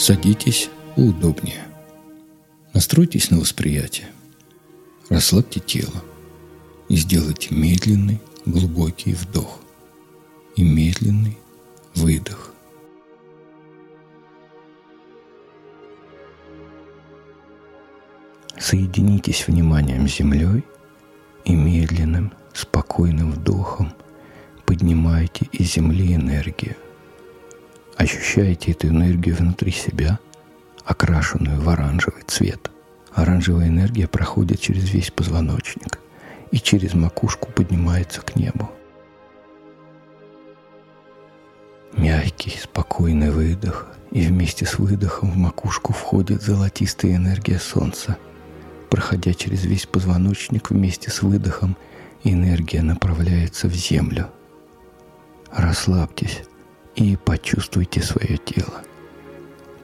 Садитесь поудобнее. Настройтесь на восприятие. Расслабьте тело и сделайте медленный, глубокий вдох и медленный выдох. Соединитесь вниманием с землей и медленным, спокойным вдохом поднимайте из земли энергию. Ощущаете эту энергию внутри себя, окрашенную в оранжевый цвет. Оранжевая энергия проходит через весь позвоночник и через макушку поднимается к небу. Мягкий, спокойный выдох, и вместе с выдохом в макушку входит золотистая энергия Солнца. Проходя через весь позвоночник вместе с выдохом, энергия направляется в землю. Расслабьтесь и почувствуйте свое тело.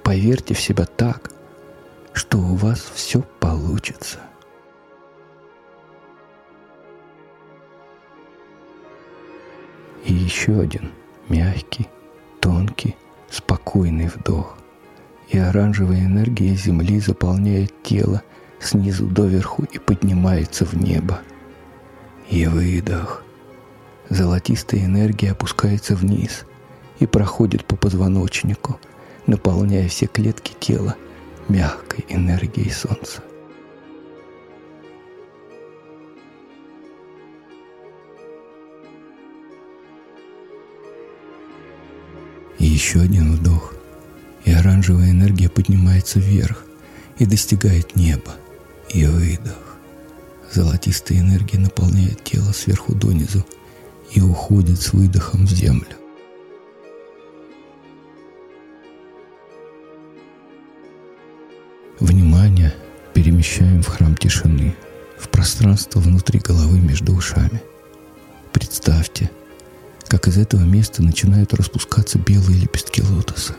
Поверьте в себя так, что у вас все получится. И еще один мягкий, тонкий, спокойный вдох. И оранжевая энергия Земли заполняет тело снизу доверху и поднимается в небо. И выдох. Золотистая энергия опускается вниз и проходит по позвоночнику, наполняя все клетки тела мягкой энергией Солнца. И еще один вдох, и оранжевая энергия поднимается вверх и достигает неба. И выдох. Золотистая энергия наполняет тело сверху донизу и уходит с выдохом в землю. Перемещаем в храм тишины, в пространство внутри головы между ушами. Представьте, как из этого места начинают распускаться белые лепестки лотоса.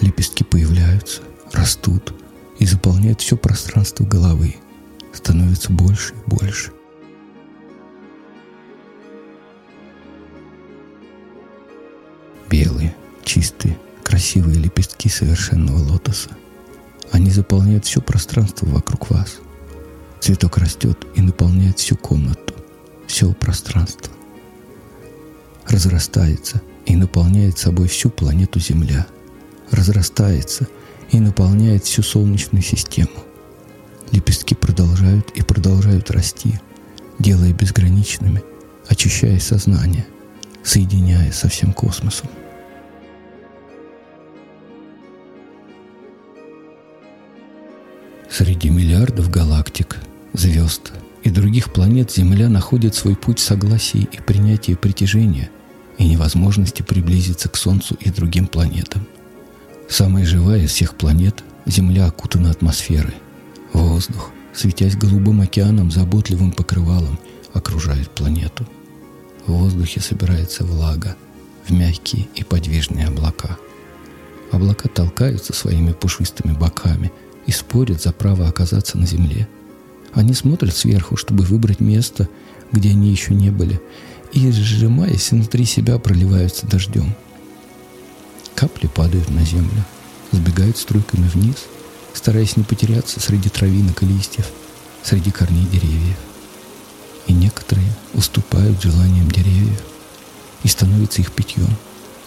Лепестки появляются, растут и заполняют все пространство головы, становятся больше и больше. Белые, чистые, красивые лепестки совершенного лотоса. Они заполняют все пространство вокруг вас. Цветок растет и наполняет всю комнату, все пространство разрастается и наполняет собой всю планету Земля, разрастается и наполняет всю Солнечную систему. Лепестки продолжают и продолжают расти, делая безграничными, очищая сознание, соединяя со всем космосом. Среди миллиардов галактик, звезд и других планет Земля находит свой путь согласия и принятия притяжения – и невозможности приблизиться к Солнцу и другим планетам. Самая живая из всех планет Земля окутана атмосферой. Воздух, светясь голубым океаном, заботливым покрывалом, окружает планету. В воздухе собирается влага в мягкие и подвижные облака. Облака толкаются своими пушистыми боками и спорят за право оказаться на Земле. Они смотрят сверху, чтобы выбрать место, где они еще не были, и, сжимаясь внутри себя, проливаются дождем. Капли падают на землю, сбегают струйками вниз, стараясь не потеряться среди травинок и листьев, среди корней деревьев. И некоторые уступают желаниям деревьев и становятся их питьем,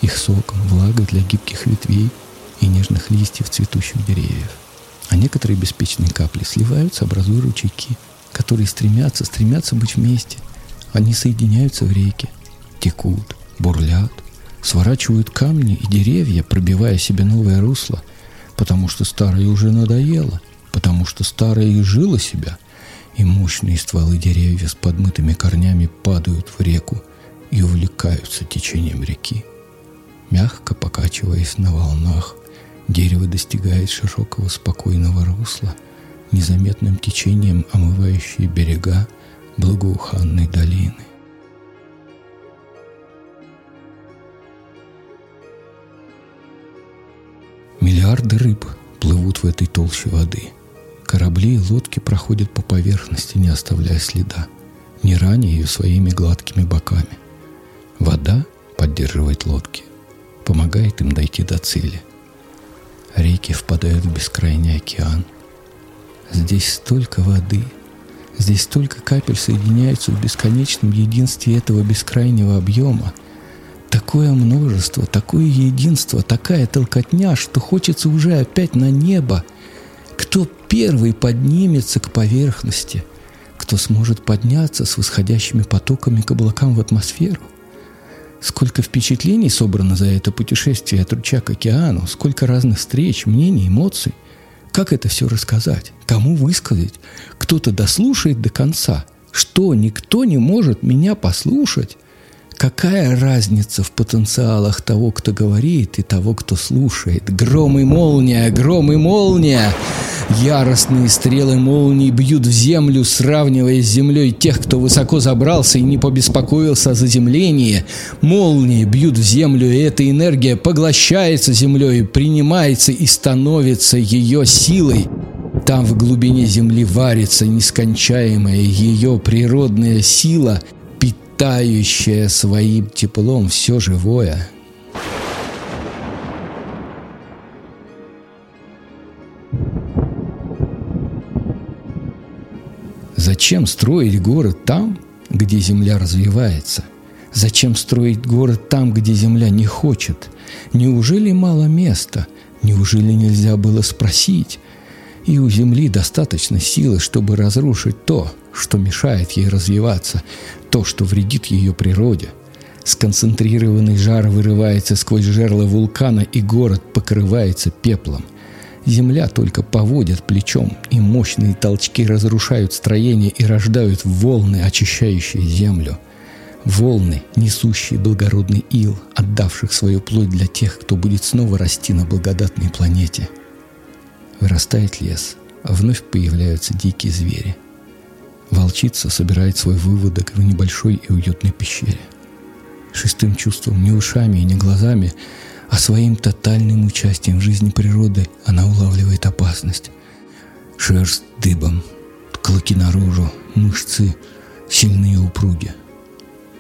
их соком, влагой для гибких ветвей и нежных листьев цветущих деревьев. А некоторые беспечные капли сливаются, образуя ручейки, которые стремятся, стремятся быть вместе – они соединяются в реке, текут, бурлят, сворачивают камни и деревья, пробивая себе новое русло, потому что старое уже надоело, потому что старое изжило себя, и мощные стволы деревьев с подмытыми корнями падают в реку и увлекаются течением реки. Мягко покачиваясь на волнах, дерево достигает широкого спокойного русла, незаметным течением омывающие берега – благоуханной долины. Миллиарды рыб плывут в этой толще воды. Корабли и лодки проходят по поверхности, не оставляя следа, не раня ее своими гладкими боками. Вода поддерживает лодки, помогает им дойти до цели. Реки впадают в бескрайний океан. Здесь столько воды, здесь столько капель соединяются в бесконечном единстве этого бескрайнего объема. Такое множество, такое единство, такая толкотня, что хочется уже опять на небо. Кто первый поднимется к поверхности? Кто сможет подняться с восходящими потоками к облакам в атмосферу? Сколько впечатлений собрано за это путешествие от ручья к океану, сколько разных встреч, мнений, эмоций. Как это все рассказать? Кому высказать? Кто-то дослушает до конца. Что, никто не может меня послушать? Какая разница в потенциалах того, кто говорит, и того, кто слушает? Гром и молния, гром и молния! Яростные стрелы молнии бьют в землю, сравнивая с землей тех, кто высоко забрался и не побеспокоился о заземлении. Молнии бьют в землю, и эта энергия поглощается землей, принимается и становится ее силой. Там в глубине земли варится нескончаемая ее природная сила – питающее своим теплом все живое. Зачем строить город там, где земля развивается? Зачем строить город там, где земля не хочет? Неужели мало места? Неужели нельзя было спросить? И у земли достаточно силы, чтобы разрушить то, что мешает ей развиваться, то, что вредит ее природе. Сконцентрированный жар вырывается сквозь жерло вулкана, и город покрывается пеплом. Земля только поводит плечом, и мощные толчки разрушают строение и рождают волны, очищающие землю. Волны, несущие благородный ил, отдавших свою плоть для тех, кто будет снова расти на благодатной планете. Вырастает лес, а вновь появляются дикие звери – Волчица собирает свой выводок в небольшой и уютной пещере. Шестым чувством, не ушами и не глазами, а своим тотальным участием в жизни природы она улавливает опасность. Шерсть дыбом, клыки наружу, мышцы сильные упруги.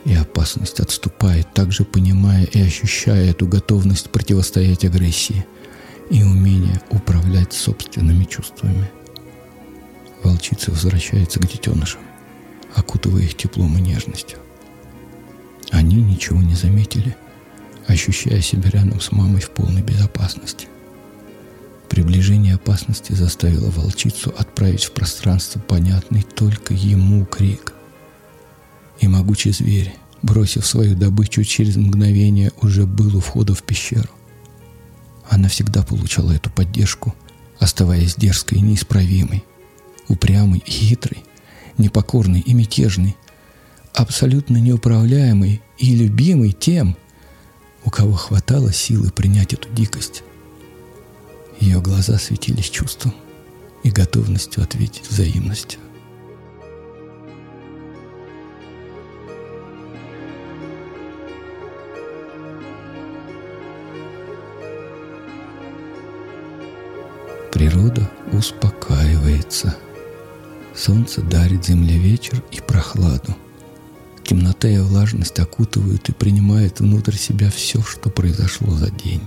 И опасность отступает, также понимая и ощущая эту готовность противостоять агрессии и умение управлять собственными чувствами – волчица возвращается к детенышам, окутывая их теплом и нежностью. Они ничего не заметили, ощущая себя рядом с мамой в полной безопасности. Приближение опасности заставило волчицу отправить в пространство понятный только ему крик. И могучий зверь, бросив свою добычу через мгновение, уже был у входа в пещеру. Она всегда получала эту поддержку, оставаясь дерзкой и неисправимой упрямый и хитрый, непокорный и мятежный, абсолютно неуправляемый и любимый тем, у кого хватало силы принять эту дикость. Ее глаза светились чувством и готовностью ответить взаимностью. Успокаивается – Солнце дарит земле вечер и прохладу. Темнота и влажность окутывают и принимают внутрь себя все, что произошло за день.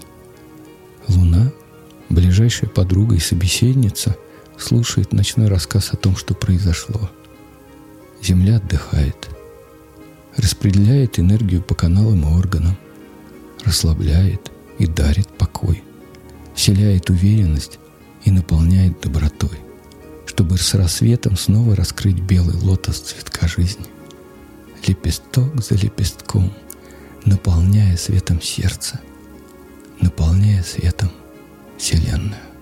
Луна, ближайшая подруга и собеседница, слушает ночной рассказ о том, что произошло. Земля отдыхает, распределяет энергию по каналам и органам, расслабляет и дарит покой, вселяет уверенность и наполняет добротой чтобы с рассветом снова раскрыть белый лотос цветка жизни. Лепесток за лепестком, наполняя светом сердце, наполняя светом Вселенную.